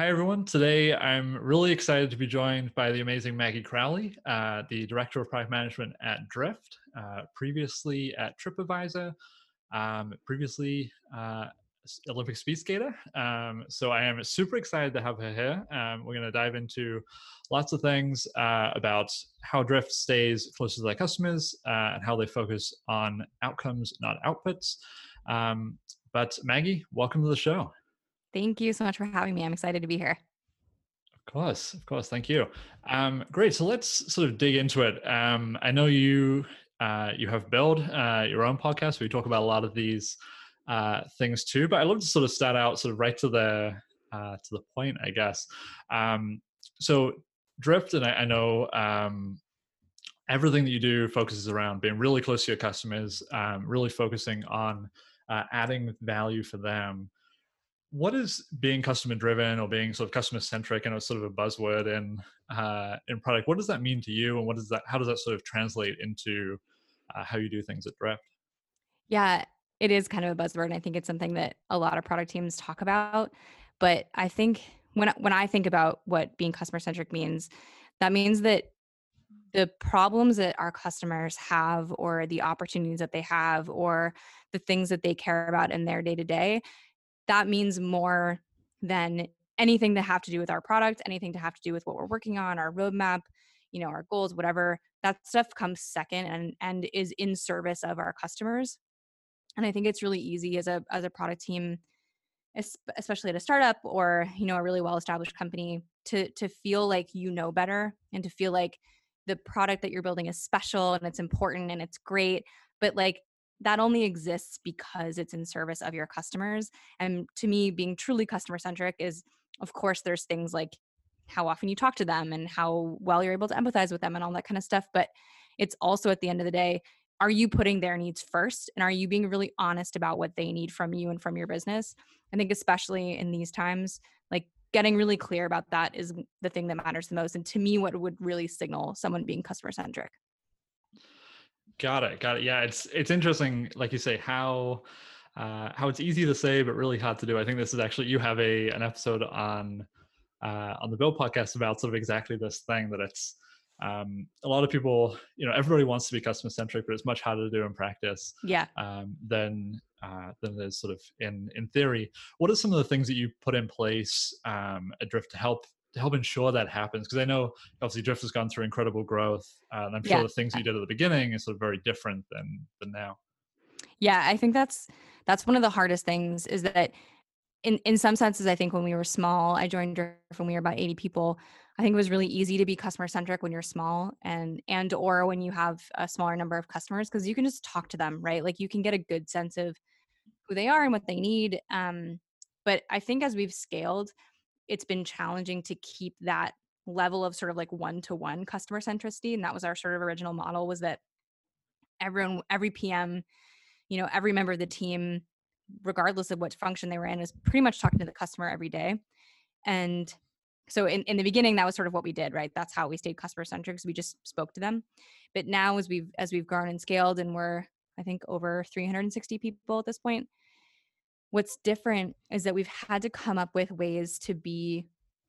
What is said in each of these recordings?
Hi, everyone. Today, I'm really excited to be joined by the amazing Maggie Crowley, uh, the Director of Product Management at Drift, uh, previously at TripAdvisor, um, previously uh, Olympic speed skater. Um, so I am super excited to have her here. Um, we're going to dive into lots of things uh, about how Drift stays close to their customers uh, and how they focus on outcomes, not outputs. Um, but Maggie, welcome to the show. Thank you so much for having me. I'm excited to be here. Of course, of course. Thank you. Um, great. So let's sort of dig into it. Um, I know you uh, you have built uh, your own podcast. Where you talk about a lot of these uh, things too, but I'd love to sort of start out sort of right to the uh, to the point, I guess. Um, so Drift, and I, I know um, everything that you do focuses around being really close to your customers, um, really focusing on uh, adding value for them what is being customer driven or being sort of customer centric and it's sort of a buzzword in uh, in product. What does that mean to you and what does that how does that sort of translate into uh, how you do things at drift? Yeah it is kind of a buzzword and i think it's something that a lot of product teams talk about but i think when when i think about what being customer centric means that means that the problems that our customers have or the opportunities that they have or the things that they care about in their day to day that means more than anything to have to do with our product, anything to have to do with what we're working on, our roadmap, you know, our goals, whatever. That stuff comes second and and is in service of our customers. And I think it's really easy as a as a product team especially at a startup or you know a really well established company to to feel like you know better and to feel like the product that you're building is special and it's important and it's great but like that only exists because it's in service of your customers. And to me, being truly customer centric is, of course, there's things like how often you talk to them and how well you're able to empathize with them and all that kind of stuff. But it's also at the end of the day, are you putting their needs first? And are you being really honest about what they need from you and from your business? I think, especially in these times, like getting really clear about that is the thing that matters the most. And to me, what would really signal someone being customer centric. Got it. Got it. Yeah, it's it's interesting, like you say, how uh, how it's easy to say but really hard to do. I think this is actually you have a an episode on uh, on the Build podcast about sort of exactly this thing that it's um, a lot of people, you know, everybody wants to be customer centric, but it's much harder to do in practice. Yeah. Um, than uh, than it is sort of in in theory. What are some of the things that you put in place um, at Drift to help help ensure that happens? Because I know obviously Drift has gone through incredible growth, uh, and I'm sure yeah. the things you did at the beginning is sort of very different than than now. Yeah, I think that's that's one of the hardest things is that in in some senses, I think when we were small, I joined Drift when we were about 80 people. I think it was really easy to be customer centric when you're small and and or when you have a smaller number of customers because you can just talk to them, right? Like you can get a good sense of who they are and what they need. Um, but I think as we've scaled, it's been challenging to keep that level of sort of like one to one customer centricity and that was our sort of original model was that everyone every pm you know every member of the team regardless of what function they were in is pretty much talking to the customer every day. And so in, in the beginning that was sort of what we did right? That's how we stayed customer centric because we just spoke to them. But now as we've as we've grown and scaled and we're i think over 360 people at this point what's different is that we've had to come up with ways to be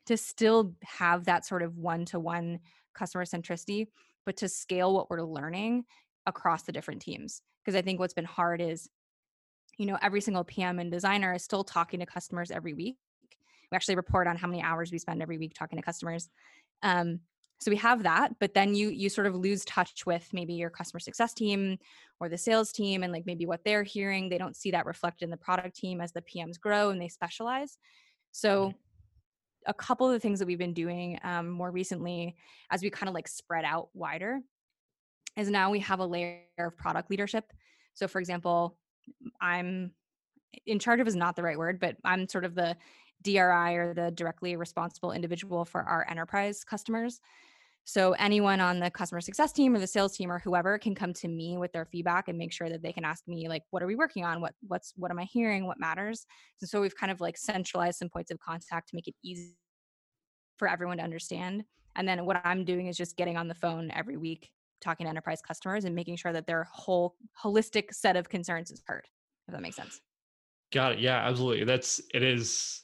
to still have that sort of one-to-one customer centricity but to scale what we're learning across the different teams because i think what's been hard is you know every single pm and designer is still talking to customers every week. We actually report on how many hours we spend every week talking to customers. Um, so we have that but then you you sort of lose touch with maybe your customer success team or the sales team and like maybe what they're hearing. They don't see that reflected in the product team as the pms grow and they specialize. So a couple of the things that we've been doing um, more recently as we kind of like spread out wider is now we have a layer of product leadership. So for example i'm in charge of is not the right word but i'm sort of the dri or the directly responsible individual for our enterprise customers so anyone on the customer success team or the sales team or whoever can come to me with their feedback and make sure that they can ask me like what are we working on? What what's what am I hearing? What matters? And so we've kind of like centralized some points of contact to make it easy for everyone to understand. And then what I'm doing is just getting on the phone every week talking to enterprise customers and making sure that their whole holistic set of concerns is heard. If that makes sense. Got it. Yeah, absolutely. That's it is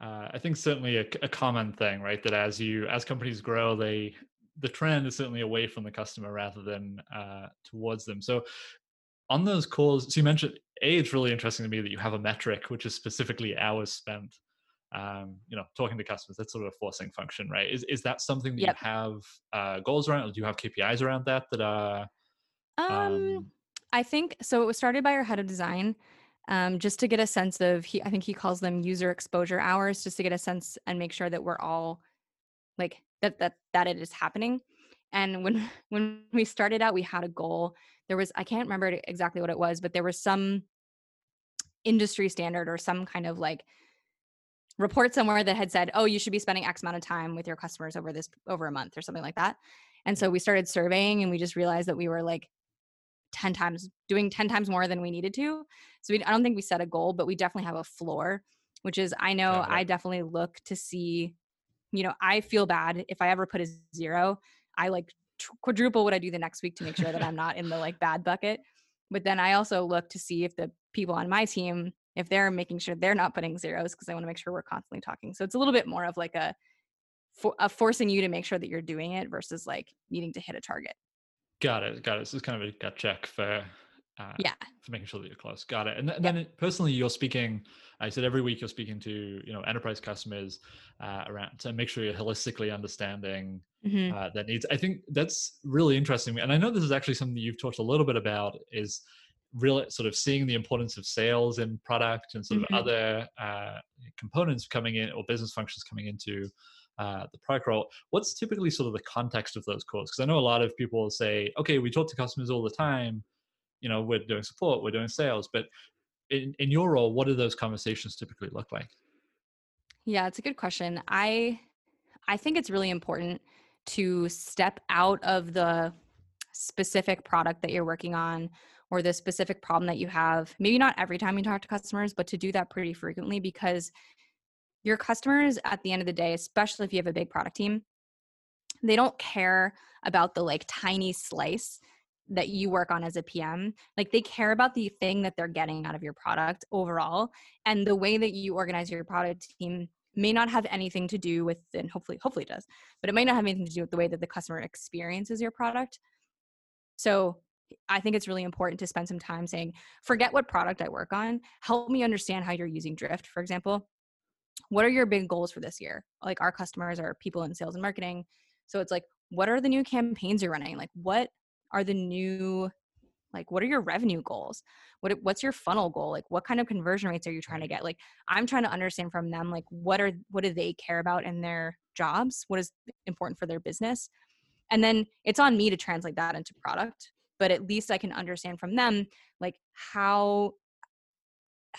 uh, I think certainly a, a, common thing, right? That as you as companies grow, they the trend is certainly away from the customer rather than uh, towards them. So on those calls, so you mentioned a it's really interesting to me that you have a metric which is specifically hours spent. Um, you know, talking to customers, that's sort of a forcing function, right? Is is that something that yep. you have uh, goals around? Or do you have KPIs around that that are? Um, um, I think so. It was started by our head of design, um, just to get a sense of he i think he calls them user exposure hours just to get a sense and make sure that we're all like that that that it is happening. And when when we started out we had a goal. There was i can't remember exactly what it was but there was some industry standard or some kind of like report somewhere that had said oh you should be spending x amount of time with your customers over this over a month or something like that. And so we started surveying and we just realized that we were like 10 times doing 10 times more than we needed to so we, i don't think we set a goal but we definitely have a floor which is i know i definitely look to see you know i feel bad if i ever put a zero i like quadruple what i do the next week to make sure that i'm not in the like bad bucket but then i also look to see if the people on my team if they're making sure they're not putting zeros because i want to make sure we're constantly talking so it's a little bit more of like a, for, a forcing you to make sure that you're doing it versus like needing to hit a target Got it. Got it. So it's kind of a gut check for uh, yeah for making sure that you're close. Got it. And, th- then personally, you're speaking. I said every week you're speaking to you know enterprise customers uh, around to make sure you're holistically understanding mm-hmm. uh, their needs. I think that's really interesting. And I know this is actually something that you've talked a little bit about. Is really sort of seeing the importance of sales and product and sort mm-hmm. of other uh, components coming in or business functions coming into uh, the product role. What's typically sort of the context of those calls? Because I know a lot of people say, okay, we talk to customers all the time. You know, we're doing support, we're doing sales, but in, in your role, what do those conversations typically look like? Yeah, it's a good question. I I think it's really important to step out of the specific product that you're working on or the specific problem that you have. Maybe not every time you talk to customers, but to do that pretty frequently because your customers at the end of the day, especially if you have a big product team, they don't care about the like tiny slice that you work on as a PM. Like they care about the thing that they're getting out of your product overall. And the way that you organize your product team may not have anything to do with, and hopefully, hopefully it does, but it might not have anything to do with the way that the customer experiences your product. So I think it's really important to spend some time saying, forget what product I work on. Help me understand how you're using Drift, for example what are your big goals for this year? Like our customers are people in sales and marketing. So it's like, what are the new campaigns you're running? Like, what are the new, like, what are your revenue goals? What what's your funnel goal? Like, what kind of conversion rates are you trying to get? Like, I'm trying to understand from them, like, what are what do they care about in their jobs? What is important for their business? And then it's on me to translate that into product. But at least I can understand from them, like, how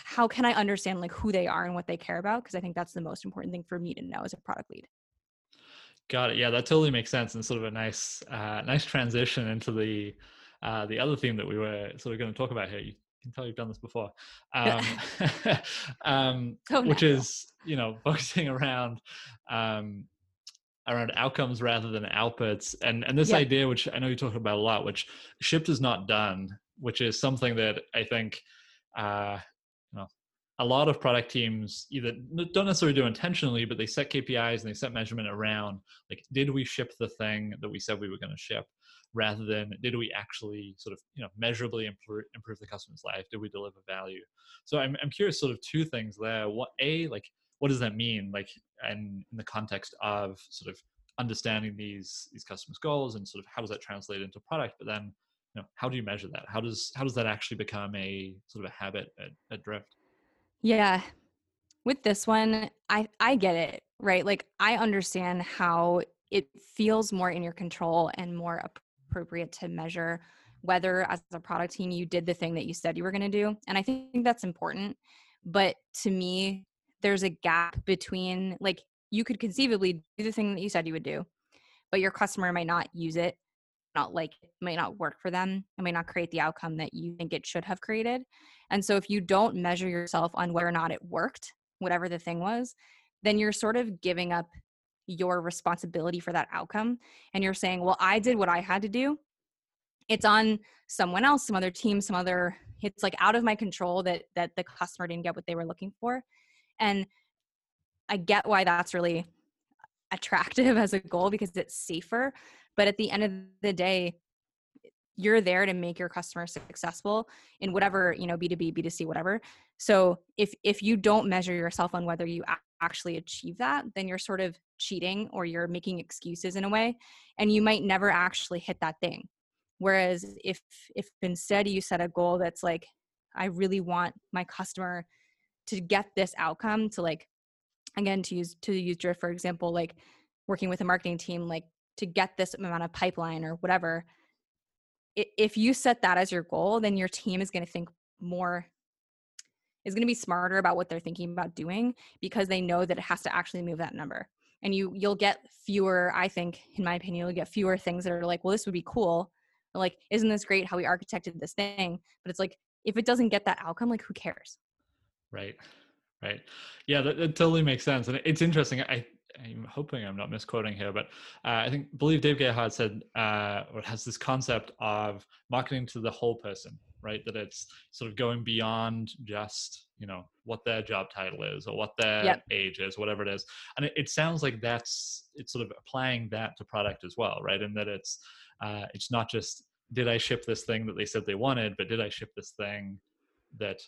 how can I understand like who they are and what they care about? Because I think that's the most important thing for me to know as a product lead. Got it. Yeah, that totally makes sense and sort of a nice, uh, nice transition into the uh, the other theme that we were sort of going to talk about here. You can tell you've done this before, um, um, so which is you know focusing around um, around outcomes rather than outputs, and and this yep. idea, which I know you talk about a lot, which shipped is not done, which is something that I think. Uh, a lot of product teams either don't necessarily do intentionally, but they set KPIs and they set measurement around like, did we ship the thing that we said we were going to ship, rather than did we actually sort of you know measurably improve, improve the customer's life? Did we deliver value? So I'm I'm curious, sort of two things there. What a like what does that mean like and in the context of sort of understanding these these customers goals and sort of how does that translate into product but then you know how do you measure that how does how does that actually become a sort of a habit at, at drift yeah. With this one, I I get it, right? Like I understand how it feels more in your control and more appropriate to measure whether as a product team you did the thing that you said you were going to do. And I think that's important. But to me, there's a gap between like you could conceivably do the thing that you said you would do, but your customer might not use it not like it might not work for them it might not create the outcome that you think it should have created and so if you don't measure yourself on whether or not it worked whatever the thing was then you're sort of giving up your responsibility for that outcome and you're saying well i did what i had to do it's on someone else some other team some other it's like out of my control that that the customer didn't get what they were looking for and I get why that's really attractive as a goal because it's safer. But at the end of the day, you're there to make your customer successful in whatever you know b2b b2c whatever. So if if you don't measure yourself on whether you actually achieve that then you're sort of cheating or you're making excuses in a way and you might never actually hit that thing. Whereas if if instead you set a goal that's like i really want my customer to get this outcome to like again to use to use drift for example like working with a marketing team like to get this amount of pipeline or whatever if you set that as your goal then your team is going to think more is going to be smarter about what they're thinking about doing because they know that it has to actually move that number. And you you'll get fewer i think in my opinion you'll get fewer things that are like well this would be cool. Or like isn't this great how we architected this thing? But it's like if it doesn't get that outcome like who cares? Right right. Yeah that, that totally makes sense. And it's interesting i I'm hoping I'm not misquoting here, but uh, I think believe Dave Gerhardt said uh, or has this concept of marketing to the whole person, right? That it's sort of going beyond just you know what their job title is or what their yep. age is, whatever it is. And it, it, sounds like that's it's sort of applying that to product as well, right? And that it's uh, it's not just did I ship this thing that they said they wanted, but did I ship this thing that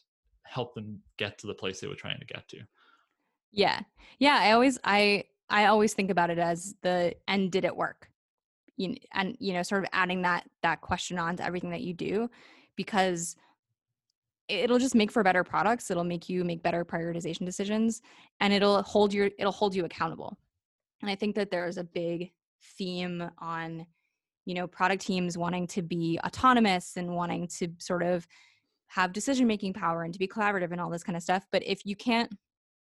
helped them get to the place they were trying to get to? Yeah. Yeah. I always, I, I always think about it as the, and did it work? You, and, you know, sort of adding that, that question on to everything that you do because it'll just make for better products. It'll make you make better prioritization decisions and it'll hold your, it'll hold you accountable. And I think that there's a big theme on, you know, product teams wanting to be autonomous and wanting to sort of have decision making power and to be collaborative and all this kind of stuff. But if you can't,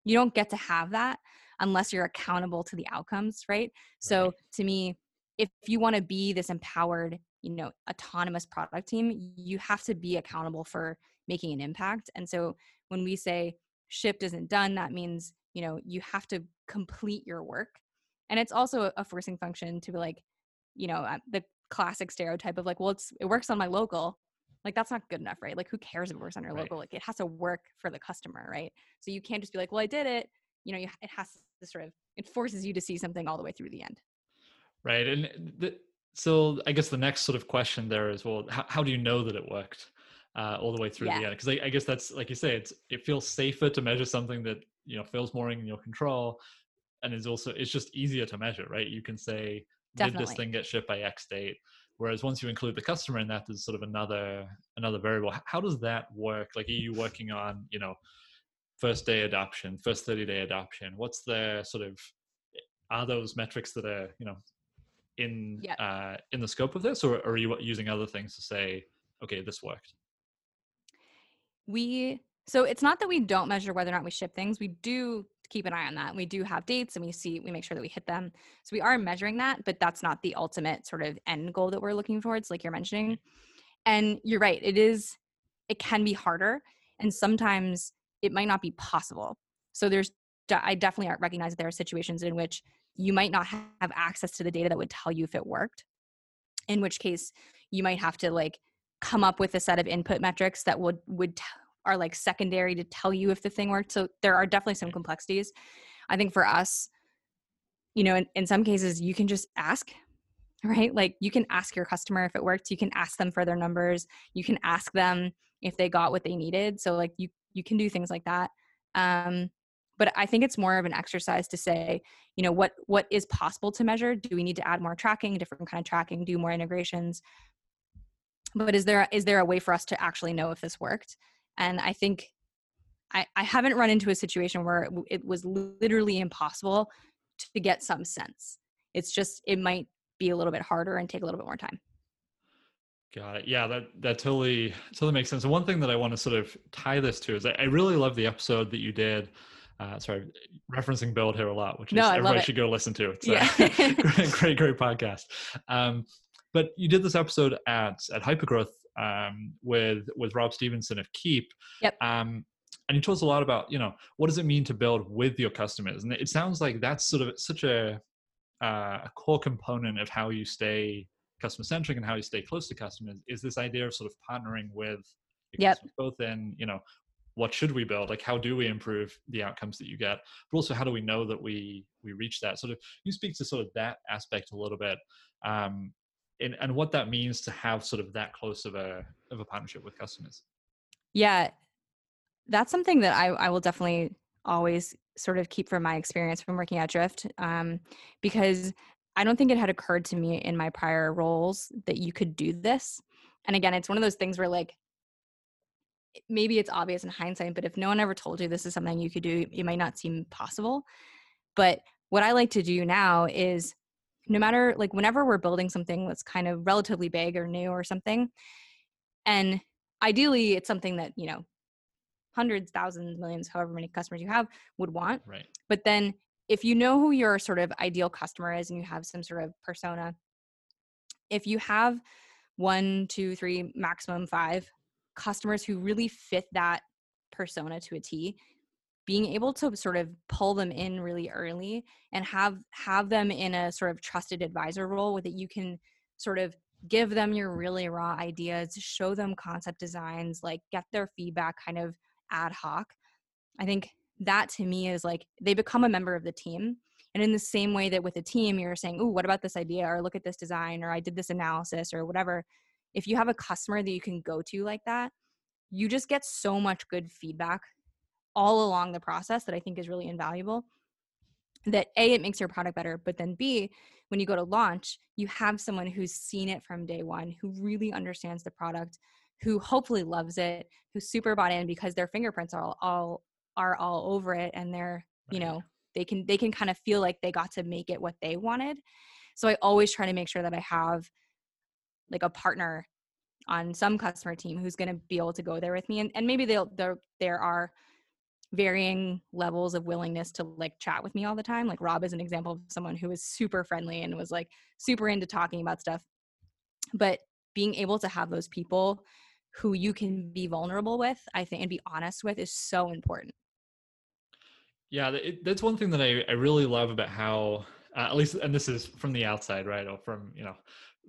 you don't get to have that unless you're accountable to the outcomes, right? right. So to me, if you want to be this empowered, you know, autonomous product team, you have to be accountable for making an impact. And so when we say shipped isn't done, that means, you know, you have to complete your work. And it's also a forcing function to be like, you know, uh, the classic stereotype of like, well, it's it works on my local, like that's not good enough right? Like who cares if it works on your right. local like it has to work for the customer right? So you can't just be like well i did it. You know it has to sort of it forces you to see something all the way through the end. Right and the, so i guess the next sort of question there is well how, how do you know that it worked uh, all the way through yeah. the end? Because I, I guess that's like you say it's it feels safer to measure something that you know feels more in your control and is also it's just easier to measure right? You can say Definitely. did this thing get shipped by x date whereas once you include the customer in that there's sort of another another variable. How does that work? Like are you working on you know first day adoption first 30 day adoption? What's the sort of are those metrics that are you know in yep. uh, in the scope of this? Or, or are you using other things to say okay this worked we so it's not that we don't measure whether or not we ship things. We do keep an eye on that. We do have dates and we see, we make sure that we hit them. So we are measuring that, but that's not the ultimate sort of end goal that we're looking towards, like you're mentioning. And you're right, it is, it can be harder. And sometimes it might not be possible. So there's, I definitely recognize that there are situations in which you might not have access to the data that would tell you if it worked. In which case, you might have to like come up with a set of input metrics that would would are like secondary to tell you if the thing worked. So there are definitely some complexities. I think for us, you know, in, in some cases, you can just ask, right? Like you can ask your customer if it worked. You can ask them for their numbers. You can ask them if they got what they needed. So like you you can do things like that. Um, but I think it's more of an exercise to say, you know, what what is possible to measure? Do we need to add more tracking, different kind of tracking, do more integrations? But is there is there a way for us to actually know if this worked? And I think I, I haven't run into a situation where it, it was literally impossible to get some sense. It's just, it might be a little bit harder and take a little bit more time. Got it. Yeah, that that totally totally makes sense. And one thing that I want to sort of tie this to is I, I really love the episode that you did. Uh, sorry, referencing Build here a lot, which is no, everybody should go listen to. It's yeah. a great, great, great podcast. Um, but you did this episode at at Hypergrowth um, with with Rob Stevenson of Keep. Yep. Um, and he told us a lot about you know what does it mean to build with your customers, and it sounds like that's sort of such a uh, a core component of how you stay customer centric and how you stay close to customers is this idea of sort of partnering with yep. both in you know what should we build like how do we improve the outcomes that you get but also how do we know that we we reach that sort of you speak to sort of that aspect a little bit um and, and what that means to have sort of that close of a of a partnership with customers yeah that's something that i i will definitely always sort of keep from my experience from working at drift um because i don't think it had occurred to me in my prior roles that you could do this and again it's one of those things where like maybe it's obvious in hindsight, but if no one ever told you this is something you could do, it might not seem possible. But what I like to do now is no matter like whenever we're building something that's kind of relatively big or new or something, and ideally it's something that, you know, hundreds, thousands, millions, however many customers you have would want. Right. But then if you know who your sort of ideal customer is and you have some sort of persona, if you have one, two, three, maximum five customers who really fit that persona to a T being able to sort of pull them in really early and have have them in a sort of trusted advisor role that you can sort of give them your really raw ideas show them concept designs like get their feedback kind of ad hoc. I think that to me is like they become a member of the team and in the same way that with a team you're saying oh what about this idea? Or look at this design or i did this analysis or whatever. If you have a customer that you can go to like that, you just get so much good feedback all along the process that I think is really invaluable. That A, it makes your product better, but then B, when you go to launch, you have someone who's seen it from day one, who really understands the product, who hopefully loves it, who's super bought in because their fingerprints are all, all are all over it and they're, you know, they can they can kind of feel like they got to make it what they wanted. So I always try to make sure that I have like a partner on some customer team who's going to be able to go there with me and, and maybe they'll there there are varying levels of willingness to like chat with me all the time like rob is an example of someone who was super friendly and was like super into talking about stuff but being able to have those people who you can be vulnerable with i think and be honest with is so important yeah it, that's one thing that I, I really love about how uh, at least and this is from the outside right or from you know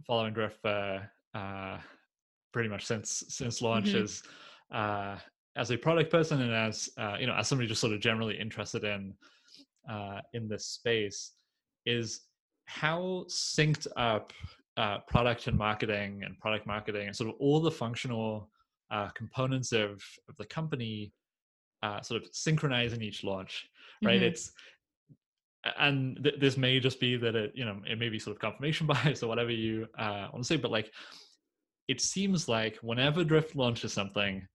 following Drift uh, uh, pretty much since since launch mm-hmm. as uh, as a product person and as uh, you know as somebody just sort of generally interested in uh, in this space is how synced up uh, product and marketing and product marketing and sort of all the functional uh, components of of the company uh, sort of synchronize in each launch right mm-hmm. it's and th- this may just be that it you know it may be sort of confirmation bias or whatever you uh, want to say but like it seems like whenever drift launches something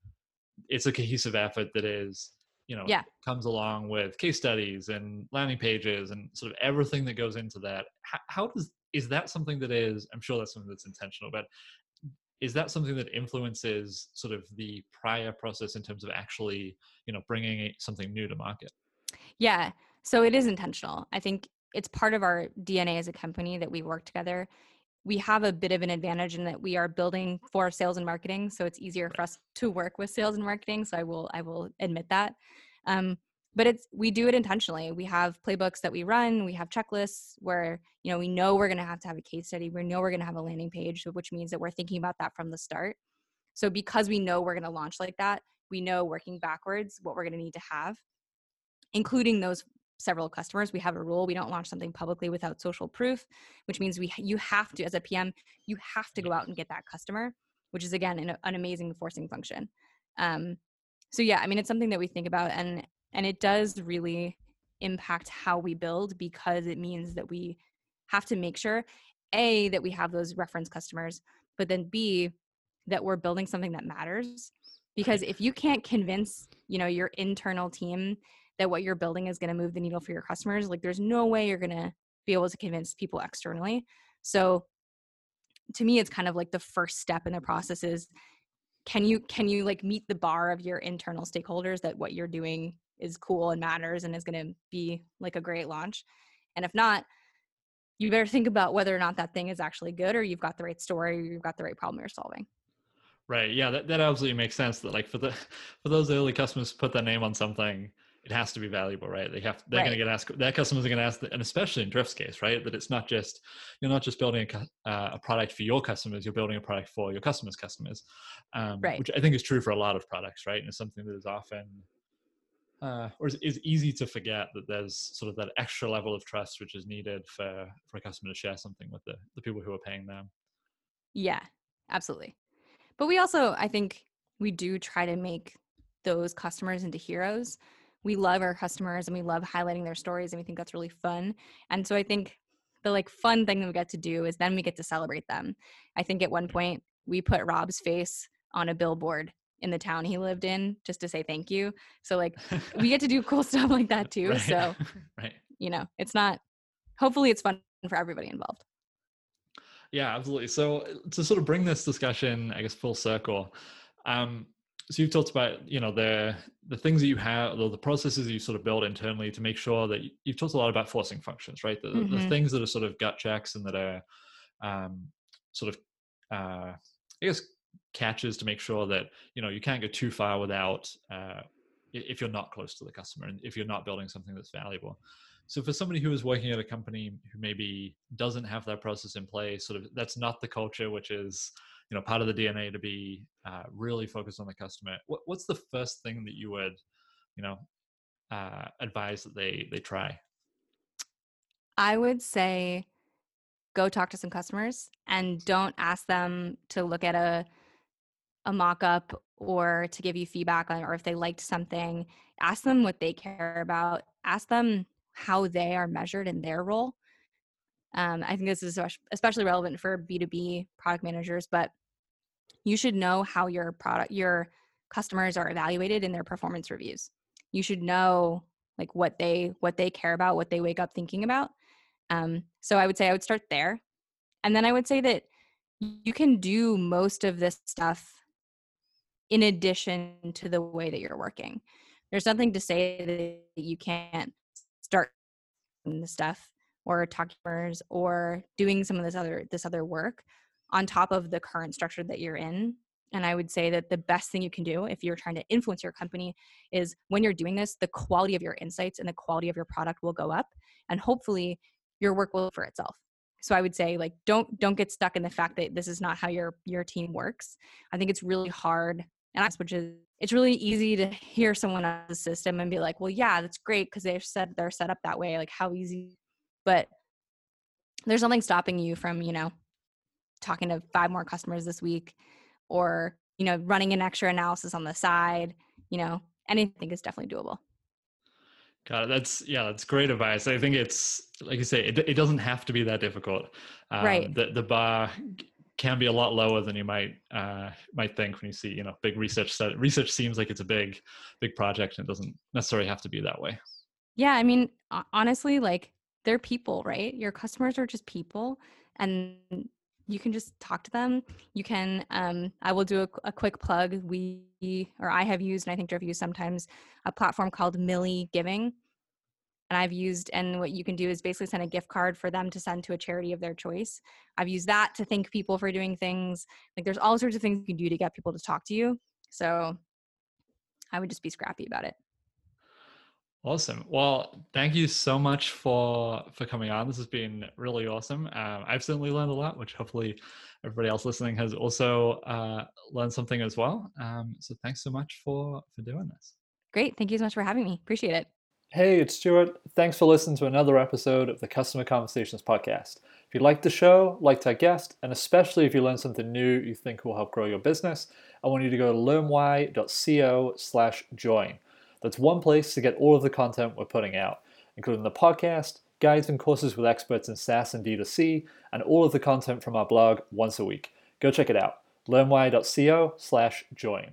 it's a cohesive effort that is you know yeah. comes along with case studies and landing pages and sort of everything that goes into that. How, how does is that something that is i'm sure that's something that's intentional but is that something that influences sort of the prior process in terms of actually you know bringing something new to market? Yeah. So it is intentional. I think it's part of our dna as a company that we work together we have a bit of an advantage in that we are building for sales and marketing so it's easier for us to work with sales and marketing so i will i will admit that. Um, but it's we do it intentionally. We have playbooks that we run we have checklists where you know we know we're going to have to have a case study we know we're going to have a landing page which means that we're thinking about that from the start. So because we know we're going to launch like that we know working backwards what we're going to need to have including those several customers we have a rule we don't launch something publicly without social proof which means we you have to as a pm you have to go out and get that customer which is again an, an amazing forcing function. Um, so yeah i mean it's something that we think about and and it does really impact how we build because it means that we have to make sure a that we have those reference customers but then b that we're building something that matters because if you can't convince you know your internal team that what you're building is going to move the needle for your customers like there's no way you're going to be able to convince people externally. So to me it's kind of like the first step in the process is can you can you like meet the bar of your internal stakeholders that what you're doing is cool and matters and is going to be like a great launch? And if not you better think about whether or not that thing is actually good or you've got the right story or you've got the right problem you're solving. Right yeah that, that absolutely makes sense that like for the for those early customers put their name on something it has to be valuable, right? They have they're Right. going to get asked. Their customers are going to ask, and especially in Drift's case, right? That it's not just you're not just building a, uh, a product for your customers, you're building a product for your customers' customers, um, Right. which I think is true for a lot of products, right? And it's something that is often uh, or is, is easy to forget that there's sort of that extra level of trust which is needed for for a customer to share something with the, the people who are paying them. Yeah, absolutely. But we also, I think, we do try to make those customers into heroes. We love our customers and we love highlighting their stories and we think that's really fun. And so I think the like fun thing that we get to do is then we get to celebrate them. I think at one point we put Rob's face on a billboard in the town he lived in just to say thank you. So like we get to do cool stuff like that too. Right. So, right. you know, it's not hopefully it's fun for everybody involved. Yeah, absolutely. So to sort of bring this discussion, I guess, full circle, um, so you've talked about you know the the things that you have, the, the processes you sort of build internally to make sure that you, you've talked a lot about forcing functions, right? The, the Mhm. things that are sort of gut checks and that are um, sort of uh, I guess catches to make sure that you know you can't go too far without uh, if you're not close to the customer and if you're not building something that's valuable. So for somebody who is working at a company who maybe doesn't have that process in place, sort of that's not the culture, which is you know part of the DNA to be uh, really focused on the customer. What, what's the first thing that you would you know uh, advise that they they try? I would say go talk to some customers and don't ask them to look at a a mock-up or to give you feedback on or if they liked something. Ask them what they care about. Ask them how they are measured in their role. Um, I think this is especially relevant for B2B product managers, but you should know how your product your customers are evaluated in their performance reviews. You should know like what they what they care about, what they wake up thinking about. Um, so I would say I would start there. And then I would say that you can do most of this stuff in addition to the way that you're working. There's nothing to say that you can't start the stuff or talk to customers or doing some of this other this other work on top of the current structure that you're in. And I would say that the best thing you can do if you're trying to influence your company is when you're doing this, the quality of your insights and the quality of your product will go up. And hopefully your work will for itself so i would say like don't don't get stuck in the fact that this is not how your your team works i think it's really hard and that's which is it's really easy to hear someone else's system and be like well yeah that's great because they've said they're set up that way like how easy but there's nothing stopping you from you know talking to five more customers this week or you know running an extra analysis on the side you know anything is definitely doable Got it. That's yeah, that's great advice. I think it's like you say, it, it doesn't have to be that difficult. Um, Right. The the bar can be a lot lower than you might uh, might think when you see you know big research study. Research seems like it's a big big project and it doesn't necessarily have to be that way. Yeah, I mean, honestly, like they're people, right? Your customers are just people, and you can just talk to them. You can. Um, I will do a, a quick plug. We or I have used, and I think Drift used sometimes, a platform called Millie Giving, and I've used. And what you can do is basically send a gift card for them to send to a charity of their choice. I've used that to thank people for doing things. Like there's all sorts of things you can do to get people to talk to you. So I would just be scrappy about it. Awesome. Well, thank you so much for for coming on. This has been really awesome. Um, I've certainly learned a lot, which hopefully everybody else listening has also uh, learned something as well. Um, so thanks so much for for doing this. Great. Thank you so much for having me. Appreciate it. Hey, it's Stuart. Thanks for listening to another episode of the Customer Conversations podcast. If you liked the show, liked our guest, and especially if you learned something new you think will help grow your business, I want you to go to learnwhy.co slash join. That's one place to get all of the content we're putting out, including the podcast, guides and courses with experts in SaaS and D2C, and all of the content from our blog once a week. Go check it out. learnwhy.co slash join.